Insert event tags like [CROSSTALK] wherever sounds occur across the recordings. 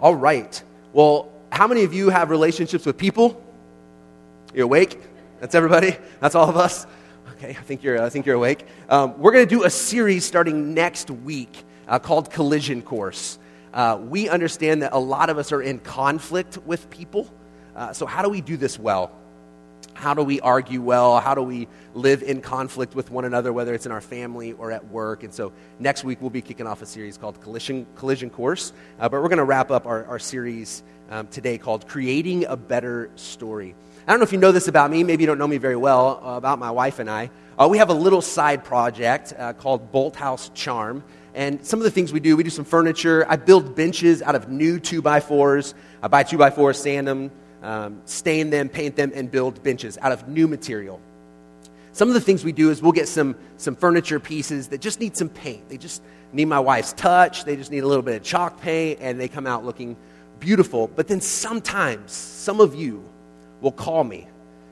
All right. Well, how many of you have relationships with people? You're awake? That's everybody? That's all of us? Okay, I think you're, I think you're awake. Um, we're going to do a series starting next week uh, called Collision Course. Uh, we understand that a lot of us are in conflict with people. Uh, so, how do we do this well? How do we argue well? How do we live in conflict with one another, whether it's in our family or at work? And so next week we'll be kicking off a series called Collision, Collision Course. Uh, but we're going to wrap up our, our series um, today called Creating a Better Story. I don't know if you know this about me. Maybe you don't know me very well uh, about my wife and I. Uh, we have a little side project uh, called Bolt House Charm. And some of the things we do, we do some furniture. I build benches out of new 2 by 4s I buy 2 by 4s sand them, um, stain them, paint them, and build benches out of new material. Some of the things we do is we'll get some, some furniture pieces that just need some paint. They just need my wife's touch. They just need a little bit of chalk paint, and they come out looking beautiful. But then sometimes, some of you will call me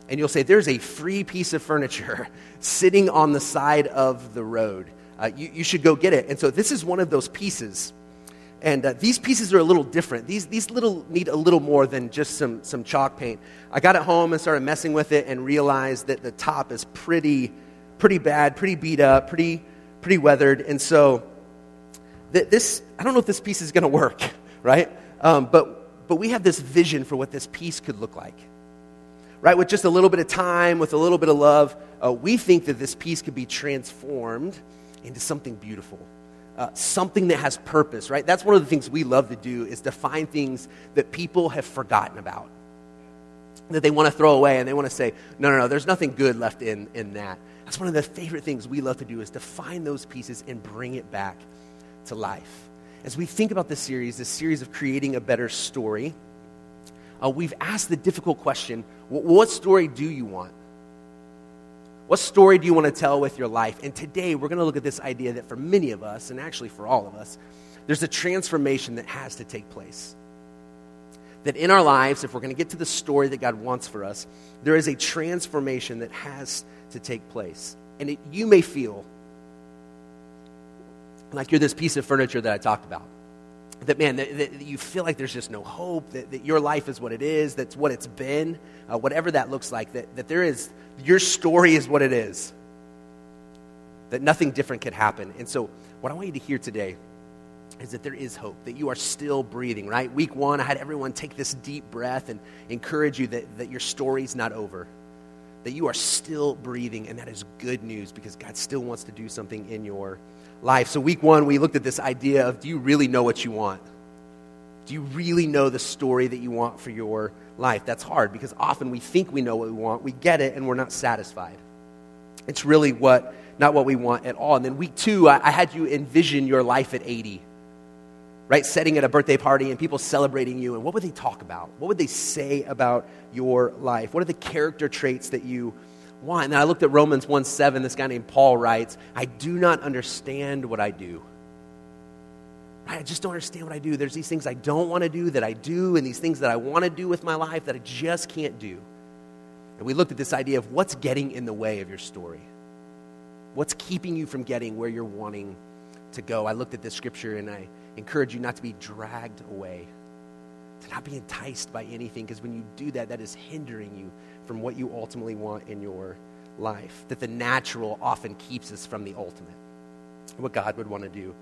and you'll say, There's a free piece of furniture [LAUGHS] sitting on the side of the road. Uh, you, you should go get it. And so, this is one of those pieces and uh, these pieces are a little different. These, these little need a little more than just some, some chalk paint. I got it home and started messing with it and realized that the top is pretty, pretty bad, pretty beat up, pretty, pretty weathered. And so th- this, I don't know if this piece is going to work, [LAUGHS] right? Um, but, but we have this vision for what this piece could look like. Right? With just a little bit of time, with a little bit of love, uh, we think that this piece could be transformed into something beautiful uh, something that has purpose, right? That's one of the things we love to do is to find things that people have forgotten about, that they want to throw away, and they want to say, no, no, no, there's nothing good left in, in that. That's one of the favorite things we love to do is to find those pieces and bring it back to life. As we think about this series, this series of creating a better story, uh, we've asked the difficult question what story do you want? What story do you want to tell with your life? And today we're going to look at this idea that for many of us, and actually for all of us, there's a transformation that has to take place. That in our lives, if we're going to get to the story that God wants for us, there is a transformation that has to take place. And it, you may feel like you're this piece of furniture that I talked about that man that, that, you feel like there's just no hope that, that your life is what it is that's what it's been uh, whatever that looks like that, that there is your story is what it is. That nothing different could happen. And so what i want you to hear today is that there is hope that you are still breathing right? Week one i had everyone take this deep breath and encourage you that, that your story's not over that you are still breathing and that is good news because god still wants to do something in your life. So, week one, we looked at this idea of do you really know what you want? Do you really know the story that you want for your life? That's hard because often we think we know what we want, we get it, and we're not satisfied. It's really what, not what we want at all. And then week two, I, I had you envision your life at 80, right? Setting at a birthday party and people celebrating you. And what would they talk about? What would they say about your life? What are the character traits that you why? And I looked at Romans 1 7. This guy named Paul writes, I do not understand what I do. I just don't understand what I do. There's these things I don't want to do that I do, and these things that I want to do with my life that I just can't do. And we looked at this idea of what's getting in the way of your story. What's keeping you from getting where you're wanting to go? I looked at this scripture and I encourage you not to be dragged away, to not be enticed by anything, because when you do that, that is hindering you from what you ultimately want in your life. That the natural often keeps us from the ultimate, what God would want to do.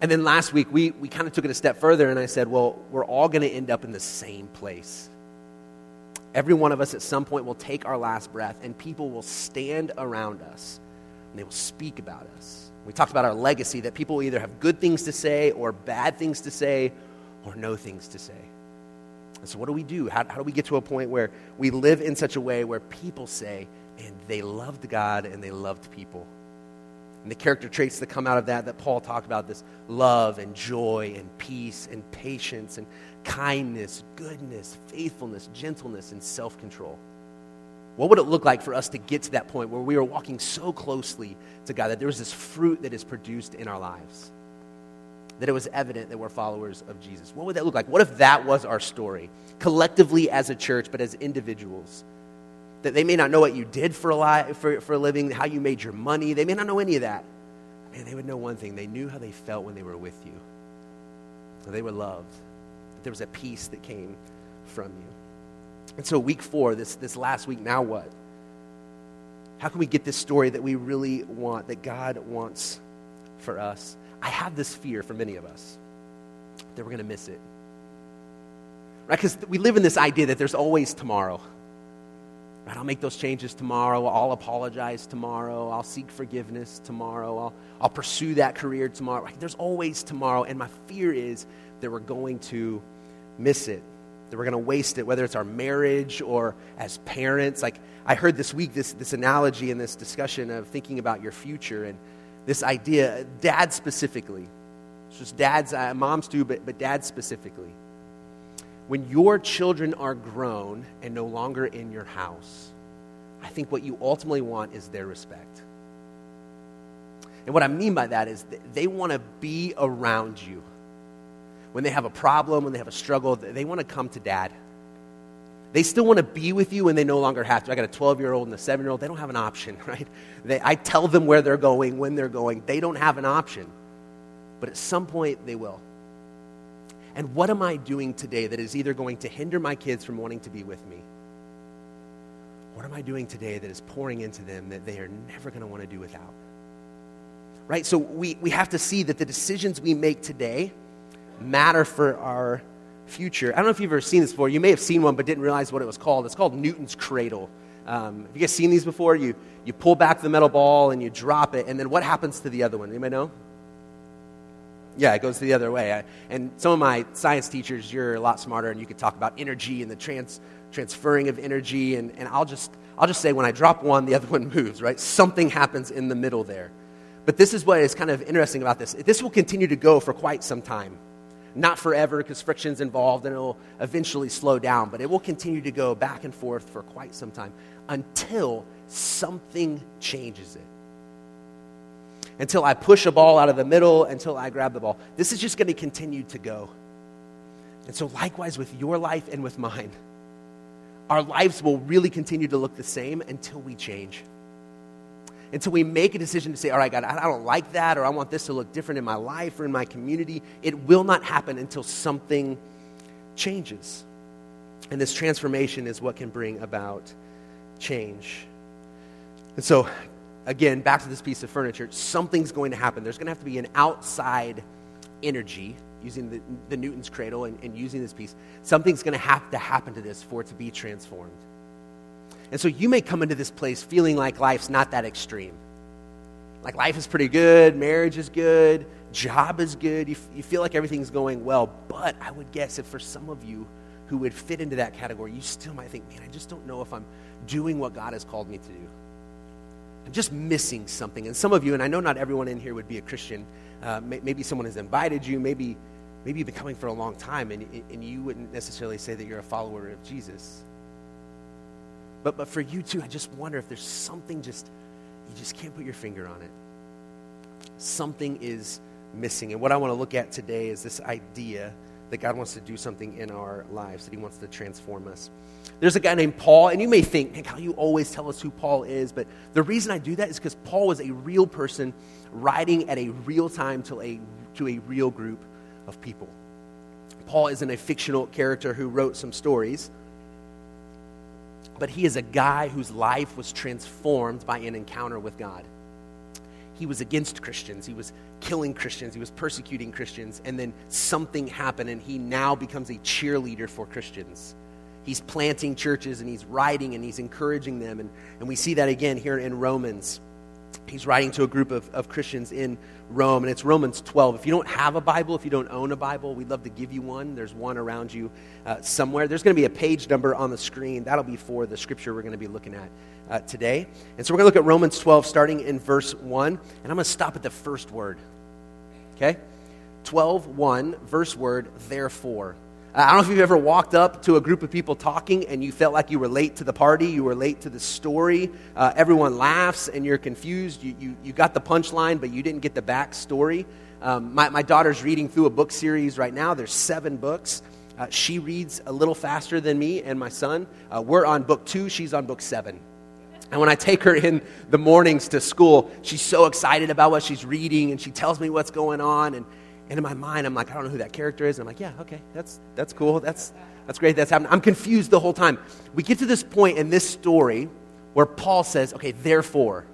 And then last week, we, we kind of took it a step further, and I said, well, we're all going to end up in the same place. Every one of us at some point will take our last breath, and people will stand around us, and they will speak about us. We talked about our legacy, that people either have good things to say, or bad things to say, or no things to say. And so, what do we do? How, how do we get to a point where we live in such a way where people say, and they loved God and they loved people? And the character traits that come out of that, that Paul talked about this love and joy and peace and patience and kindness, goodness, faithfulness, gentleness, and self control. What would it look like for us to get to that point where we are walking so closely to God that there is this fruit that is produced in our lives? That it was evident that we're followers of Jesus. What would that look like? What if that was our story, collectively as a church, but as individuals? That they may not know what you did for a, li- for, for a living, how you made your money. They may not know any of that. Man, they would know one thing. They knew how they felt when they were with you. So they were loved. there was a peace that came from you. And so, week four, this, this last week, now what? How can we get this story that we really want, that God wants for us? I have this fear for many of us that we're going to miss it. Right? Because we live in this idea that there's always tomorrow. Right? I'll make those changes tomorrow. I'll apologize tomorrow. I'll seek forgiveness tomorrow. I'll, I'll pursue that career tomorrow. There's always tomorrow. And my fear is that we're going to miss it, that we're going to waste it, whether it's our marriage or as parents. Like I heard this week this, this analogy in this discussion of thinking about your future and this idea, dad specifically. It's just dads, uh, moms too, but, but dads specifically when your children are grown and no longer in your house, I think what you ultimately want is their respect. And what I mean by that is they want to be around you. When they have a problem, when they have a struggle, they want to come to dad. They still want to be with you when they no longer have to. I got a 12 year old and a 7 year old. They don't have an option, [LAUGHS] right? They, I tell them where they're going, when they're going. They don't have an option. But at some point, they will. And what am I doing today that is either going to hinder my kids from wanting to be with me? What am I doing today that is pouring into them that they are never going to want to do without? Right? So we, we have to see that the decisions we make today matter for our future. I don't know if you've ever seen this before. You may have seen one but didn't realize what it was called. It's called Newton's Cradle. Um, have you guys seen these before? You, you pull back the metal ball and you drop it, and then what happens to the other one? Anybody know? Yeah, it goes the other way. I, and some of my science teachers, you're a lot smarter, and you could talk about energy and the trans, transferring of energy. And, and I'll, just, I'll just say when I drop one, the other [LAUGHS] one moves, right? Something happens in the middle there. But this is what is kind of interesting about this. This will continue to go for quite some time. Not forever, because friction's involved and it'll eventually slow down, but it will continue to go back and forth for quite some time until something changes it until I push a ball out of the middle, until I grab the ball. This is just going to continue to go. And so, likewise, with your life and with mine, our lives will really continue to look the same until we change. Until we make a decision to say, all right, God, I don't like that, or I want this to look different in my life or in my community. It will not happen until something changes. And this transformation is what can bring about change. And so, again, back to this piece of furniture, something's going to happen. There's going to have to be an outside energy using the, the Newton's cradle and, and using this piece. Something's going to have to happen to this for it to be transformed. And so you may come into this place feeling like life's not that extreme. Like life is pretty good, marriage is good, job is good, you, f- you feel like everything's going well. But I would guess if for some of you who would fit into that category, you still might think, man, I just don't know if I'm doing what God has called me to do. I'm just missing something. And some of you, and I know not everyone in here would be a Christian, uh, may, maybe someone has invited you, maybe, maybe you've been coming for a long time, and, and you wouldn't necessarily say that you're a follower of Jesus. But, but for you too, I just wonder if there's something just, you just can't put your finger on it. Something is missing. And what I want to look at today is this idea that God wants to do something in our lives, that He wants to transform us. There's a guy named Paul, and you may think, man, how you always tell us who Paul is, but the reason I do that is because Paul was a real person writing at a real time to a, to a real group of people. Paul isn't a fictional character who wrote some stories, but he is a guy whose life was transformed by an encounter with God. He was against Christians, he was killing Christians, he was persecuting Christians, and then something happened, and he now becomes a cheerleader for Christians he's planting churches and he's writing and he's encouraging them. And, and we see that again here in Romans. He's writing to a group of, of Christians in Rome, and it's Romans 12. If you don't have a Bible, if you don't own a Bible, we'd love to give you one. There's one around you uh, somewhere. There's going to be a page number on the screen. That'll be for the scripture we're going to be looking at uh, today. And so we're going to look at Romans 12, starting in verse 1, and I'm going to stop at the first word. Okay? 12, 1, verse word, therefore. I don't know if you've ever walked up to a group of people talking and you felt like you were late to the party, you were late to the story. Uh, everyone laughs and you're confused. You, you, you got the punchline, but you didn't get the backstory. Um, my, my daughter's reading through a book series right now. There's seven books. Uh, she reads a little faster than me and my son. Uh, we're on book two, she's on book seven. And when I take her in the mornings to school, she's so excited about what she's reading and she tells me what's going on. And And in my mind, I'm like, I don't know who that character is. And I'm like, yeah, okay, that's, that's cool. That's, that's great. That's happening. I'm confused the whole time. We get to this point in this story where Paul says, okay, therefore.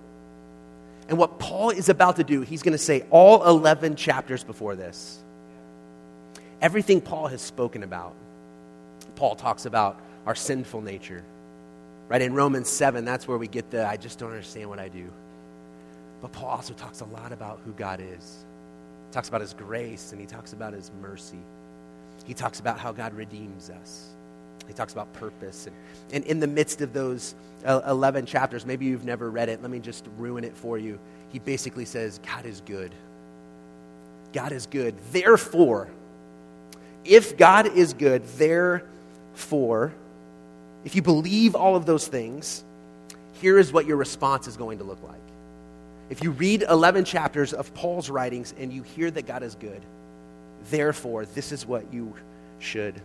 And what Paul is about to do, he's going to say all 11 chapters before this. Everything Paul has spoken about. Paul talks about our sinful nature. Right? In Romans 7, that's where we get the I just don't understand what I do. But Paul also talks a lot about who God is. He talks about his grace and he talks about his mercy. He talks about how God redeems us. He talks about purpose. And, and in the midst of those uh, 11 chapters, maybe you've never read it, let me just ruin it for you. He basically says, God is good. God is good. Therefore, if God is good, therefore, if you believe all of those things, here is what your response is going to look like. If you read 11 chapters of Paul's writings and you hear that God is good, therefore, this is what you should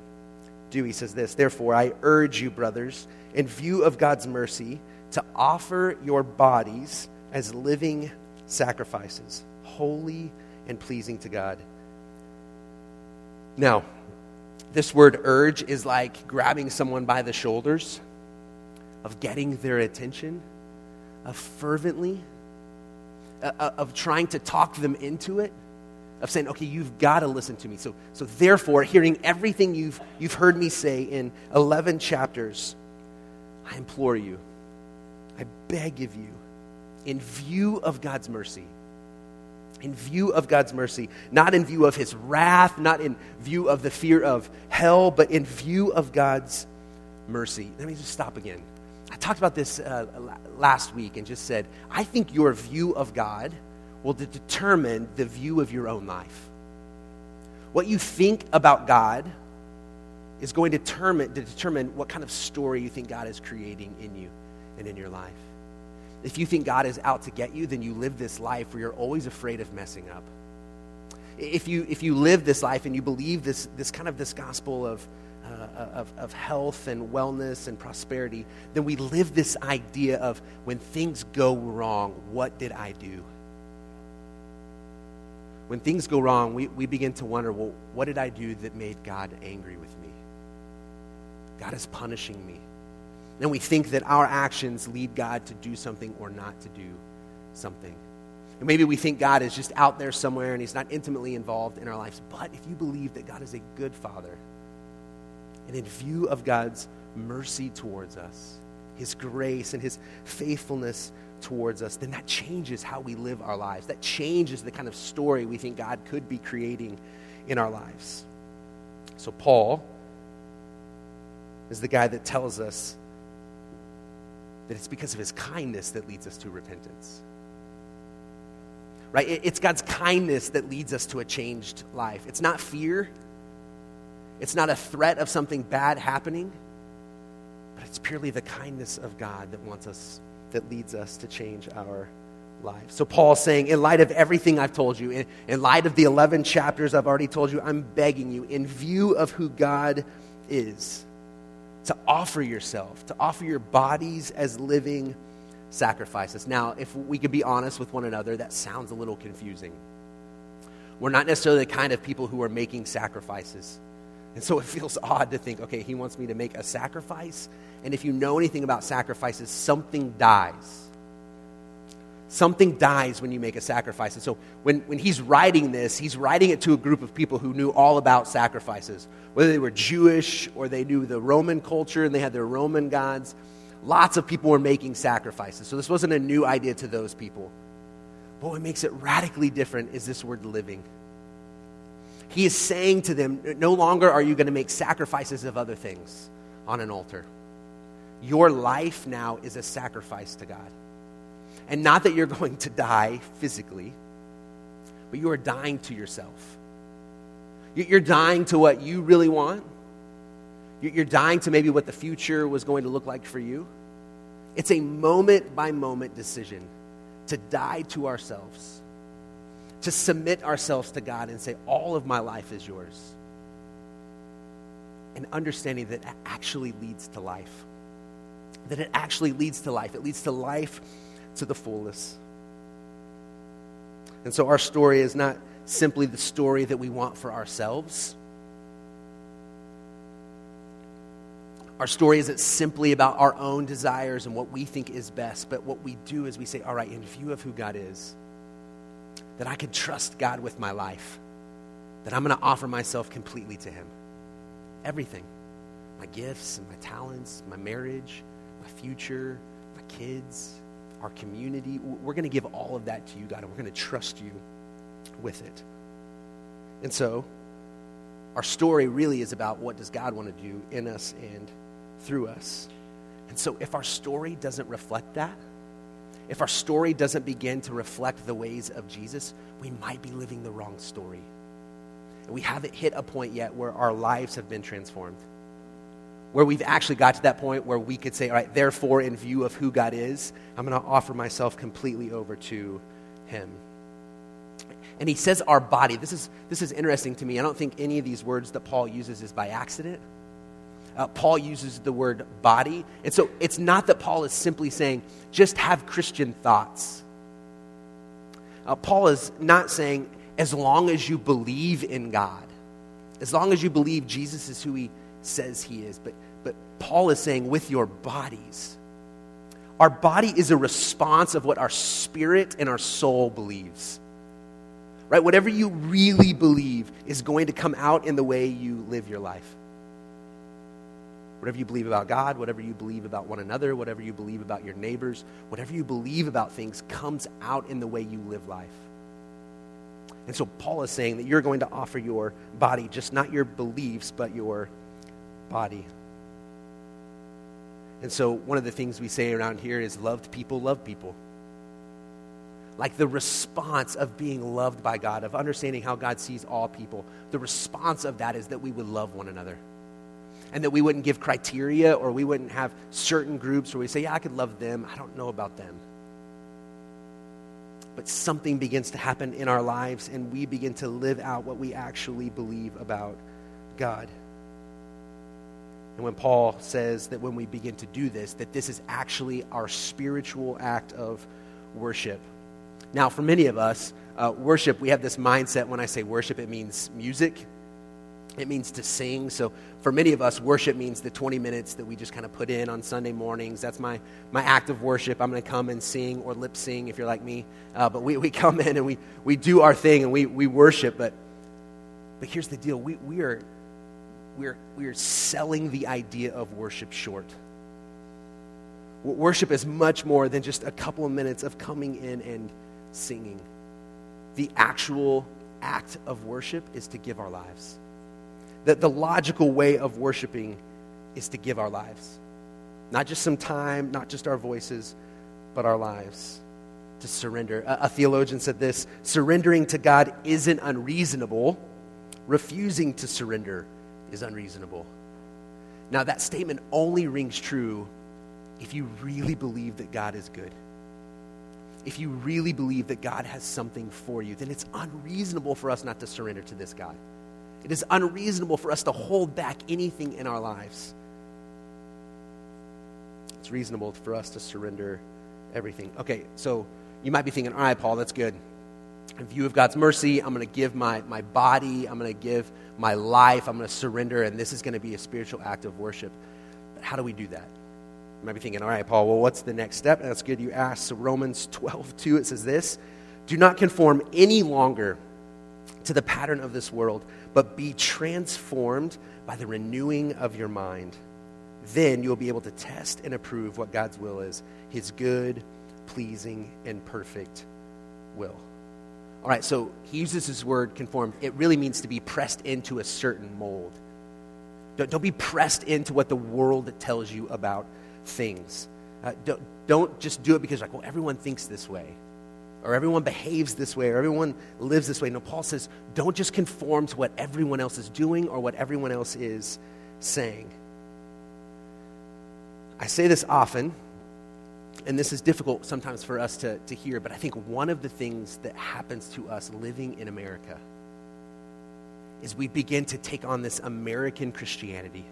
do. He says this Therefore, I urge you, brothers, in view of God's mercy, to offer your bodies as living sacrifices, holy and pleasing to God. Now, this word urge is like grabbing someone by the shoulders, of getting their attention, of fervently, uh, uh, of trying to talk them into it, of saying, okay, you've got to listen to me. So, so therefore, hearing everything you've, you've heard me say in 11 chapters, I implore you, I beg of you, in view of God's mercy, in view of God's mercy, not in view of his wrath, not in view of the fear of hell, but in view of God's mercy. Let me just stop again. I talked about this uh, last week and just said, I think your view of God will determine the view of your own life. What you think about God is going to determine, to determine what kind of story you think God is creating in you and in your life. If you think God is out to get you, then you live this life where you're always afraid of messing up. If you, if you live this life and you believe this, this kind of this gospel of, uh, of, of health and wellness and prosperity, then we live this idea of when things go wrong, what did I do? When things go wrong, we, we begin to wonder, well, what did I do that made God angry with me? God is punishing me. And we think that our actions lead God to do something or not to do something. And maybe we think God is just out there somewhere and he's not intimately involved in our lives. But if you believe that God is a good father, and in view of God's mercy towards us, his grace and his faithfulness towards us, then that changes how we live our lives. That changes the kind of story we think God could be creating in our lives. So, Paul is the guy that tells us that it's because of his kindness that leads us to repentance. Right? It's God's kindness that leads us to a changed life. It's not fear, it's not a threat of something bad happening, but it's purely the kindness of God that wants us, that leads us to change our lives. So Paul's saying, in light of everything I've told you, in, in light of the 11 chapters I've already told you, I'm begging you, in view of who God is, to offer yourself, to offer your bodies as living sacrifices. Now, if we could be honest with one another, that sounds a little confusing. We're not necessarily the kind of people who are making sacrifices. And so it feels odd to think, okay, he wants me to make a sacrifice. And if you know anything about sacrifices, something dies. Something dies when you make a sacrifice. And so when, when he's writing this, he's writing it to a group of people who knew all about sacrifices, whether they were Jewish or they knew the Roman culture and they had their Roman gods. Lots of people were making sacrifices. So this wasn't a new idea to those people. But what makes it radically different is this word living. He is saying to them, no longer are you going to make sacrifices of other things on an altar. Your life now is a sacrifice to God. And not that you're going to die physically, but you are dying to yourself. You're dying to what you really want. You're dying to maybe what the future was going to look like for you. It's a moment by moment decision to die to ourselves, to submit ourselves to God and say, All of my life is yours. And understanding that actually leads to life. That it actually leads to life. It leads to life to the fullest. And so our story is not simply the story that we want for ourselves. Our story isn't simply about our own desires and what we think is best, but what we do is we say, all right, in view of who God is, that I can trust God with my life, that I'm going to offer myself completely to Him. Everything my gifts and my talents, my marriage, my future, my kids, our community. We're going to give all of that to you, God, and we're going to trust you with it. And so, our story really is about what does God want to do in us and through us. And so, if our story doesn't reflect that, if our story doesn't begin to reflect the ways of Jesus, we might be living the wrong story. And we haven't hit a point yet where our lives have been transformed. Where we've actually got to that point where we could say, all right, therefore, in view of who God is, I'm going to offer myself completely over to Him. And he says our body. This is, this is interesting to me. I don't think any of these words that Paul uses is by accident uh, Paul uses the word body. And so it's not that Paul is simply saying, just have Christian thoughts. Uh, Paul is not saying, as long as you believe in God, as long as you believe Jesus is who he says he is. But, but Paul is saying, with your bodies. Our body is a response of what our spirit and our soul believes. Right? Whatever you really believe is going to come out in the way you live your life. Whatever you believe about God, whatever you believe about one another, whatever you believe about your neighbors, whatever you believe about things comes out in the way you live life. And so Paul is saying that you're going to offer your body, just not your beliefs, but your body. And so one of the things we say around here is loved people love people. Like the response of being loved by God, of understanding how God sees all people, the response of that is that we would love one another and that we wouldn't give criteria or we wouldn't have certain groups where we say, yeah, I could love them. I don't know about them. But something begins to happen in our lives and we begin to live out what we actually believe about God. And when Paul says that when we begin to do this, that this is actually our spiritual act of worship. Now, for many of us, uh, worship, we have this mindset when I say worship, it means music it means to sing. So for many of us, worship means the 20 minutes that we just kind of put in on Sunday mornings. That's my, my act of worship. I'm going to come and sing or lip sing if you're like me. Uh, but we, we come in and we, we do our thing and we, we worship. But, but here's the deal we, we, are, we, are, we are selling the idea of worship short. Worship is much more than just a couple of minutes of coming in and singing. The actual act of worship is to give our lives that the logical way of worshiping is to give our lives. Not just some time, not just our voices, but our lives. To surrender. A, a theologian said this surrendering to God isn't unreasonable, refusing to surrender is unreasonable. Now, that statement only rings true if you really believe that God is good. If you really believe that God has something for you, then it's unreasonable for us not to surrender to this God. It is unreasonable for us to hold back anything in our lives. It's reasonable for us to surrender everything. Okay, so you might be thinking, all right, Paul, that's good. In view of God's mercy, I'm going to give my, my body, I'm going to give my life, I'm going to surrender, and this is going to be a spiritual act of worship. But how do we do that? You might be thinking, all right, Paul, well, what's the next step? And that's good you asked. So Romans 12, 2, it says this Do not conform any longer to the pattern of this world but be transformed by the renewing of your mind. Then you'll be able to test and approve what God's will is his good, pleasing, and perfect will. All right, so he uses his word conformed. It really means to be pressed into a certain mold. Don't, don't be pressed into what the world tells you about things. Uh, don't, don't just do it because, like, well, everyone thinks this way or everyone behaves this way, or everyone lives this way. No, Paul says, don't just conform to what everyone else is doing or what everyone else is saying. I say this often, and this is difficult sometimes for us to, to hear, but I think one of the things that happens to us living in America is we begin to take on this American Christianity.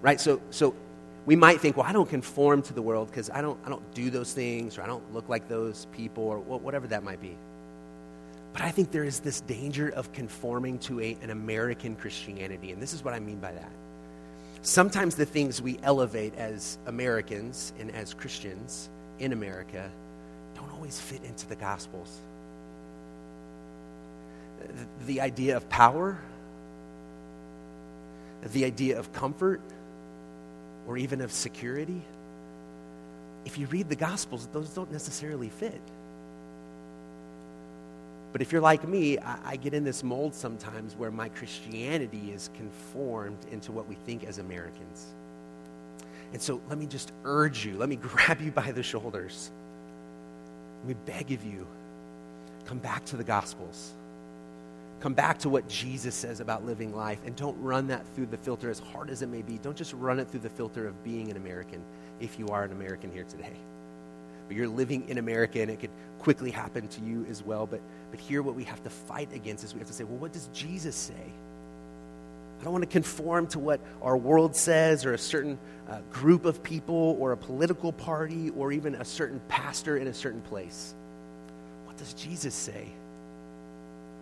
Right? So, so we might think, well, I don't conform to the world because I don't, I don't do those things or I don't look like those people or whatever that might be. But I think there is this danger of conforming to a, an American Christianity. And this is what I mean by that. Sometimes the things we elevate as Americans and as Christians in America don't always fit into the Gospels. The, the idea of power, the idea of comfort, or even of security, if you read the Gospels, those don't necessarily fit. But if you're like me, I, I, get in this mold sometimes where my Christianity is conformed into what we think as Americans. And so let me just urge you, let me [LAUGHS] grab you by the shoulders. Let me beg of you, come back to the Gospels. Come back to what Jesus says about living life and don't run that through the filter as hard as it may be. Don't just run it through the filter of being an American if you are an American here today but you're living in America and it could quickly happen to you as well. But, but here, what we have to fight against is we have to say, well, what does Jesus say? I don't want to conform to what our world says or a certain uh, group of people or a political party or even a certain pastor in a certain place. What does Jesus say?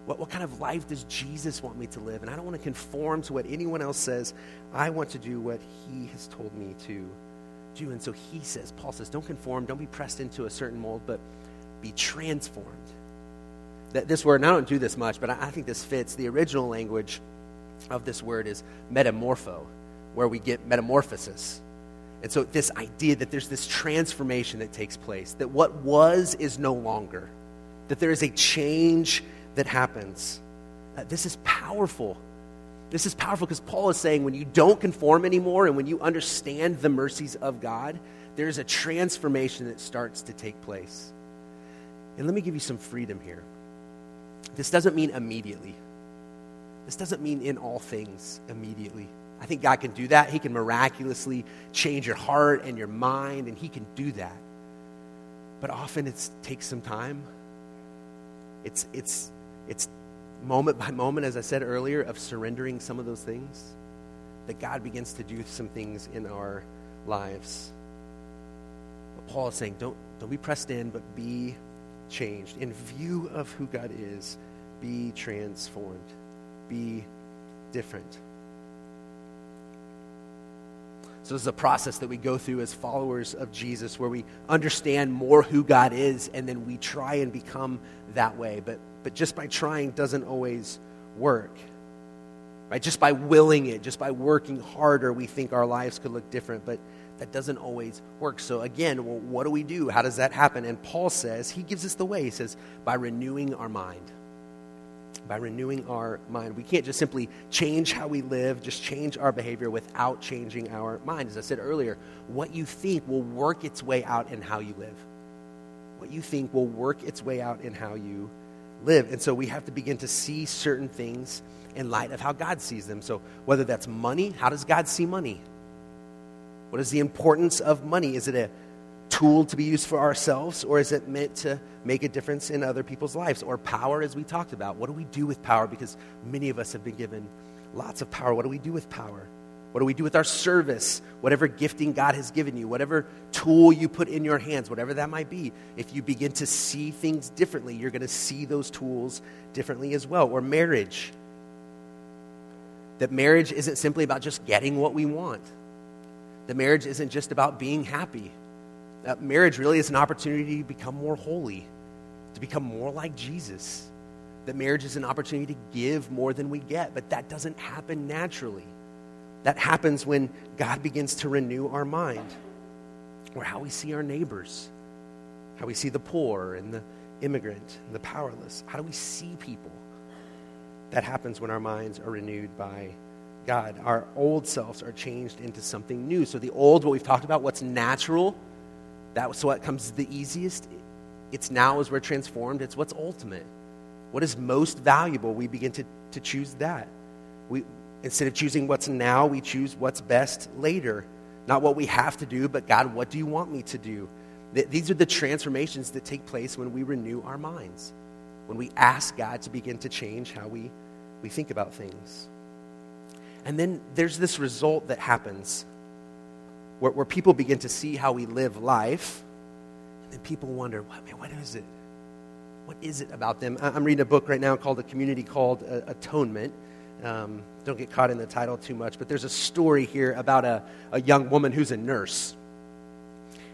What, what kind of life does Jesus want me to live? And I don't want to conform to what anyone else says. I want to do what he has told me to do. And so he says, Paul says, don't conform, don't be pressed into a certain mold, but be transformed. That this word, and I don't do this much, but I, I think this fits. The original language of this word is metamorpho, where we get metamorphosis. And so, this idea that there's this transformation that takes place, that what was is no longer, that there is a change that happens. Uh, this is powerful. This is powerful because Paul is saying when you don't conform anymore and when you understand the mercies of God, there's a transformation that starts to take place. And let me give you some freedom here. This doesn't mean immediately. This doesn't mean in all things immediately. I think God can do that. He can miraculously change your heart and your mind, and He can do that. But often it takes some time. It's, it's, it's moment by moment, as I said earlier, of surrendering some of those things, that God begins to do some things in our lives. But Paul is saying, don't, don't be pressed in, but be changed. In view of who God is, be transformed, be different. So, this is a process that we go through as followers of Jesus where we understand more who God is and then we try and become that way. But but just by trying doesn't always work. Right? Just by willing it, just by working harder, we think our lives could look different, but that doesn't always work. So, again, well, what do we do? How does that happen? And Paul says, he gives us the way. He says, by renewing our mind. By renewing our mind. We can't just simply change how we live, just change our behavior without changing our mind. As I said earlier, what you think will work its way out in how you live. What you think will work its way out in how you live. And so we have to begin to see certain things in light of how God sees them. So whether that's money, how does God see money? What is the importance of money? Is it a tool to be used for ourselves, or is it meant to make a difference in other people's lives? Or power, as we talked about. What do we do with power? Because many of us have been given lots of power. What do we do with power? What do we do with our service? Whatever gifting God has given you, whatever tool you put in your hands, whatever that might be, if you begin to see things differently, you're going to see those tools differently as well. Or marriage. That marriage isn't simply about just getting what we want, the marriage isn't just about being happy. That marriage really is an opportunity to become more holy, to become more like Jesus. That marriage is an opportunity to give more than we get, but that doesn't happen naturally. That happens when God begins to renew our mind, or how we see our neighbors, how we see the poor and the immigrant and the powerless. How do we see people? That happens when our minds are renewed by God. Our old selves are changed into something new. So the old, what we've talked about, what's natural, that's what comes the easiest. It's now as we're transformed, it's what's ultimate. What is most valuable, we begin to, to choose that. We, Instead of choosing what's now, we choose what's best later. Not what we have to do, but God, what do you want me to do? These are the transformations that take place when we renew our minds, when we ask God to begin to change how we, we think about things. And then there's this result that happens where, where people begin to see how we live life, and then people wonder, what, man, what is it? What is it about them? I'm reading a book right now called A Community Called Atonement. Um, don't get caught in the title too much, but there's a story here about a, a young woman who's a nurse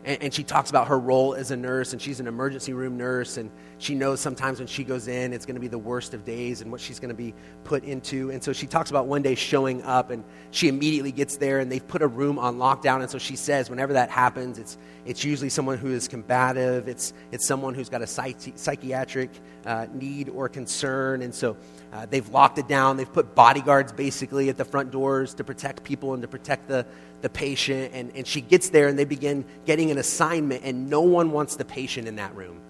and, and, she talks about her role as a nurse, and she's an emergency room nurse, and she knows sometimes when she goes in, it's going to be the worst of days and what she's going to be put into. And so she talks about one day showing up, and she immediately gets there, and they've put a room on lockdown. And so she says, whenever that happens, it's, it's usually someone who is combative, it's, it's someone who's got a psychi- psychiatric uh, need or concern. And so uh, they've locked it down. They've put bodyguards basically at the front doors to protect people and to protect the, the patient. And, and she gets there and they begin getting an assignment, and no one wants the patient in that room.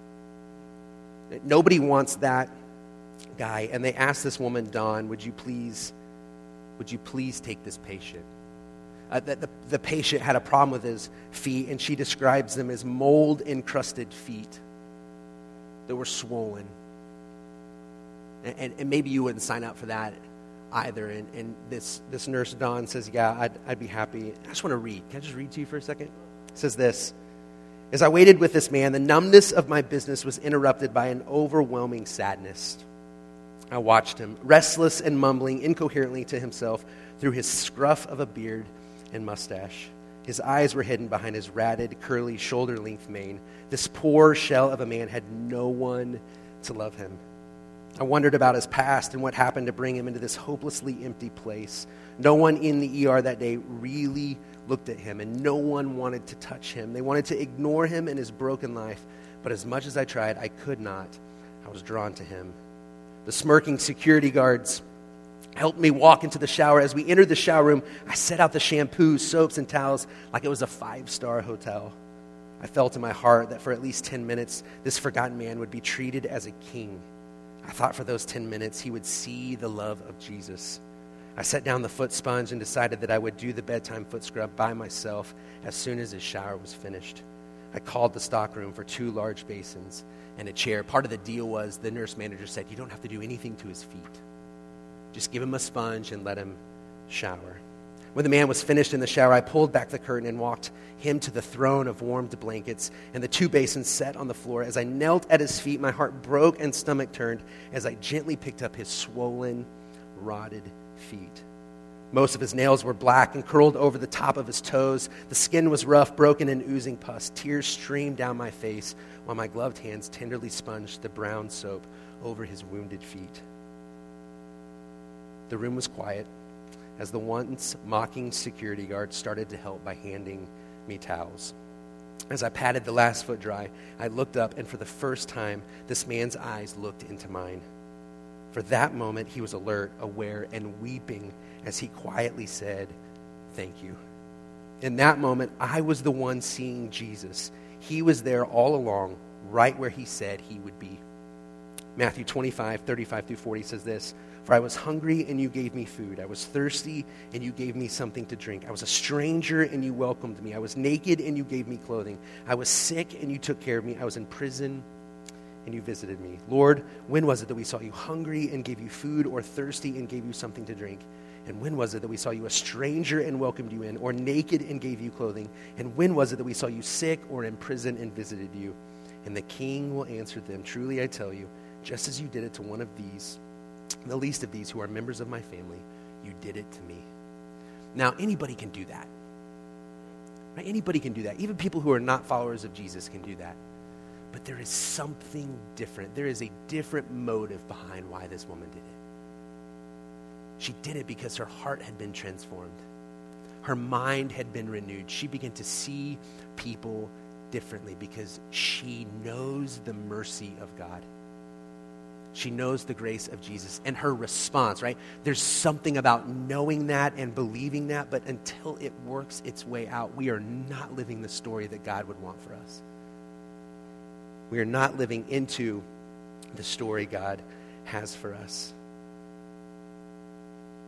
Nobody wants that guy. And they ask this woman, Dawn, would you please, would you please take this patient? Uh, the, the, the patient had a problem with his feet, and she describes them as mold encrusted feet that were swollen. And, and, and, maybe you wouldn't sign up for that either. And, and this, this nurse, Dawn, says, Yeah, I'd, I'd be happy. I just want to read. Can I just read to you for a second? It says this As I waited with this man, the numbness of my business was interrupted by an overwhelming sadness. I watched him, restless and mumbling incoherently to himself through his scruff of a beard and mustache. His eyes were hidden behind his ratted, curly, shoulder length mane. This poor shell of a man had no one to love him. I wondered about his past and what happened to bring him into this hopelessly empty place. No one in the ER that day really looked at him, and no one wanted to touch him. They wanted to ignore him and his broken life, but as much as I tried, I could not. I was drawn to him. The smirking security guards helped me walk into the shower. As we entered the shower room, I set out the shampoo, soaps, and towels like it was a five star hotel. I felt in my heart that for at least 10 minutes, this forgotten man would be treated as a king. I thought for those 10 minutes he would see the love of Jesus. I set down the foot sponge and decided that I would do the bedtime foot scrub by myself as soon as his shower was finished. I called the stockroom for two large basins and a chair. Part of the deal was the nurse manager said, You don't have to do anything to his feet. Just give him a sponge and let him shower. When the man was finished in the shower, I pulled back the curtain and walked him to the throne of warmed blankets and the two basins set on the floor. As I knelt at his feet, my heart broke and stomach turned as I gently picked up his swollen, rotted feet. Most of his nails were black and curled over the top of his toes. The skin was rough, broken, and oozing pus. Tears streamed down my face while my gloved hands tenderly sponged the brown soap over his wounded feet. The room was quiet as the once mocking security guard started to help by handing me towels. As I patted the last foot dry, I looked up, and for the first time, this man's eyes looked into mine. For that moment, he was alert, aware, and weeping as he quietly said, Thank you. In that moment, I was the one seeing Jesus. He was there all along, right where he said he would be. Matthew 25, 35 through 40 says this For I was hungry, and you gave me food. I was thirsty, and you gave me something to drink. I was a stranger, and you welcomed me. I was naked, and you gave me clothing. I was sick, and you took care of me. I was in prison, and you visited me. Lord, when was it that we saw you hungry and gave you food, or thirsty and gave you something to drink? And when was it that we saw you a stranger and welcomed you in, or naked and gave you clothing? And when was it that we saw you sick or in prison and visited you? And the king will answer them Truly I tell you, just as you did it to one of these, the least of these who are members of my family, you did it to me. Now, anybody can do that. Right? Anybody can do that. Even people who are not followers of Jesus can do that. But there is something different. There is a different motive behind why this woman did it. She did it because her heart had been transformed, her mind had been renewed. She began to see people differently because she knows the mercy of God. She knows the grace of Jesus and her response, right? There's something about knowing that and believing that, but until it works its way out, we are not living the story that God would want for us. We are not living into the story God has for us.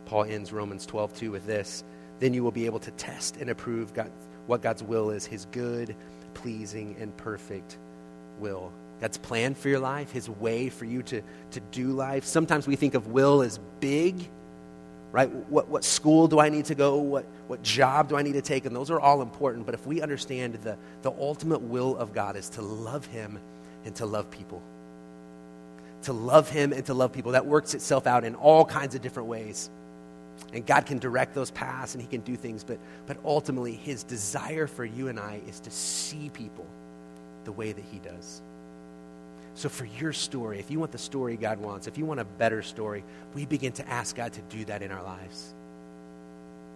Paul ends Romans 12, 2 with this. Then you will be able to test and approve God, what God's will is, his good, pleasing, and perfect will. God's plan for your life, his way for you to, to do life. Sometimes we think of will as big, right? What, what school do I need to go? What, what job do I need to take? And those are all important. But if we understand the, the ultimate will of God is to love Him and to love people, to love Him and to love people, that works itself out in all kinds of different ways. And God can direct those paths and He can do things. But, but ultimately, His desire for you and I is to see people the way that He does. So, for your story, if you want the story God wants, if you want a better story, we begin to ask God to do that in our lives.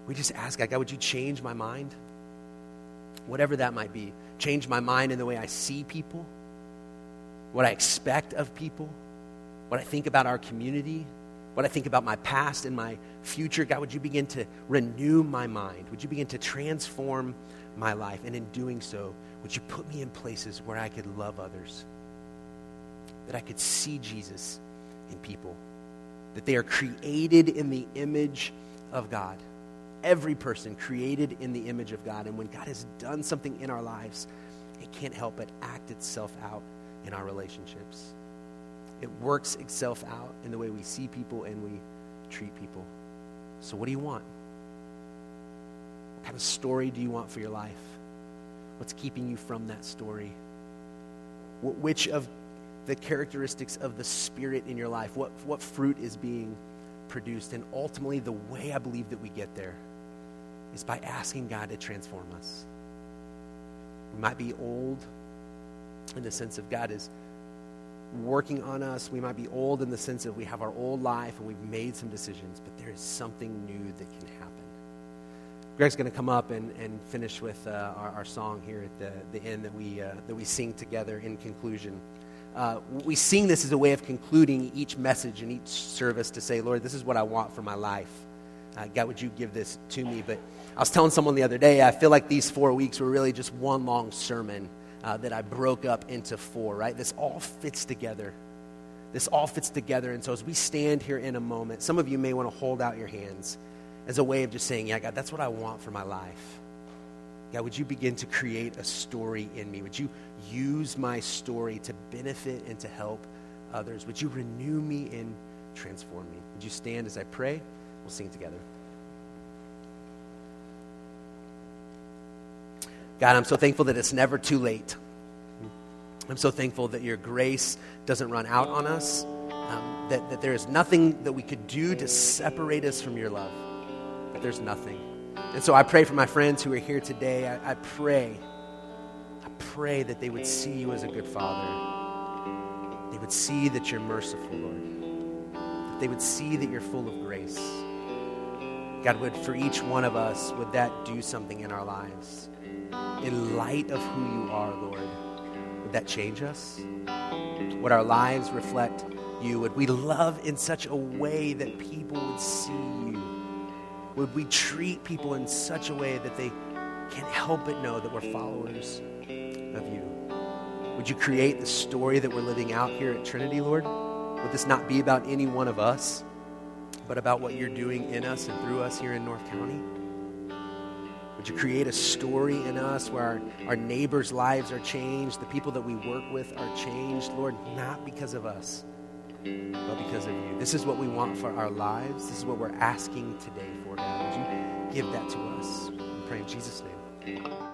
We just ask God, God, would you change my mind? Whatever that might be. Change my mind in the way I see people, what I expect of people, what I think about our community, what I think about my past and my future. God, would you begin to renew my mind? Would you begin to transform my life? And in doing so, would you put me in places where I could love others? That I could see Jesus in people, that they are created in the image of God. Every person created in the image of God. And when God has done something in our lives, it can't help but act itself out in our relationships. It works itself out in the way we see people and we treat people. So, what do you want? What kind of story do you want for your life? What's keeping you from that story? Which of the characteristics of the Spirit in your life, what, what fruit is being produced. And ultimately, the way I believe that we get there is by asking God to transform us. We might be old in the sense of God is working on us. We might be old in the sense of we have our old life and we've made some decisions, but there is something new that can happen. Greg's going to come up and, and finish with uh, our, our, song here at the, the end that we, uh, that we sing together in conclusion uh, we sing this as a way of concluding each message and each service to say, Lord, this is what I want for my life. Uh, God, would you give this to me? But I was telling someone the other day, I feel like these four weeks were really just one long sermon uh, that I broke up into four, right? This all fits together. This all fits together. And so as we stand here in a moment, some of you may want to hold out your hands as a way of just saying, Yeah, God, that's what I want for my life. God, would you begin to create a story in me? Would you use my story to benefit and to help others? Would you renew me and transform me? Would you stand as I pray? We'll sing together. God, I'm so thankful that it's never too late. I'm so thankful that your grace doesn't run out on us, um, that, that there is nothing that we could do to separate us from your love, that there's nothing. And so I pray for my friends who are here today. I, I pray, pray that they would see you as a good father. They would see that you're merciful, Lord. That they would see that you're full of grace. God, would for each one of us, would that do something in our lives? In light of who you are, Lord, would that change us? Would our lives reflect you? Would we love in such a way that people would see you? Would we treat people in such a way that they can't help but know that we're followers of you? Would you create the story that we're living out here at Trinity, Lord? Would this not be about any one of us, but about what you're doing in us and through us here in North County? Would you create a story in us where our, our neighbors' lives are changed, the people that we work with are changed, Lord, not because of us, but because of you. This is what we want for our lives. This is what we're asking today for, God. Would you give that to us? We pray in Jesus' name.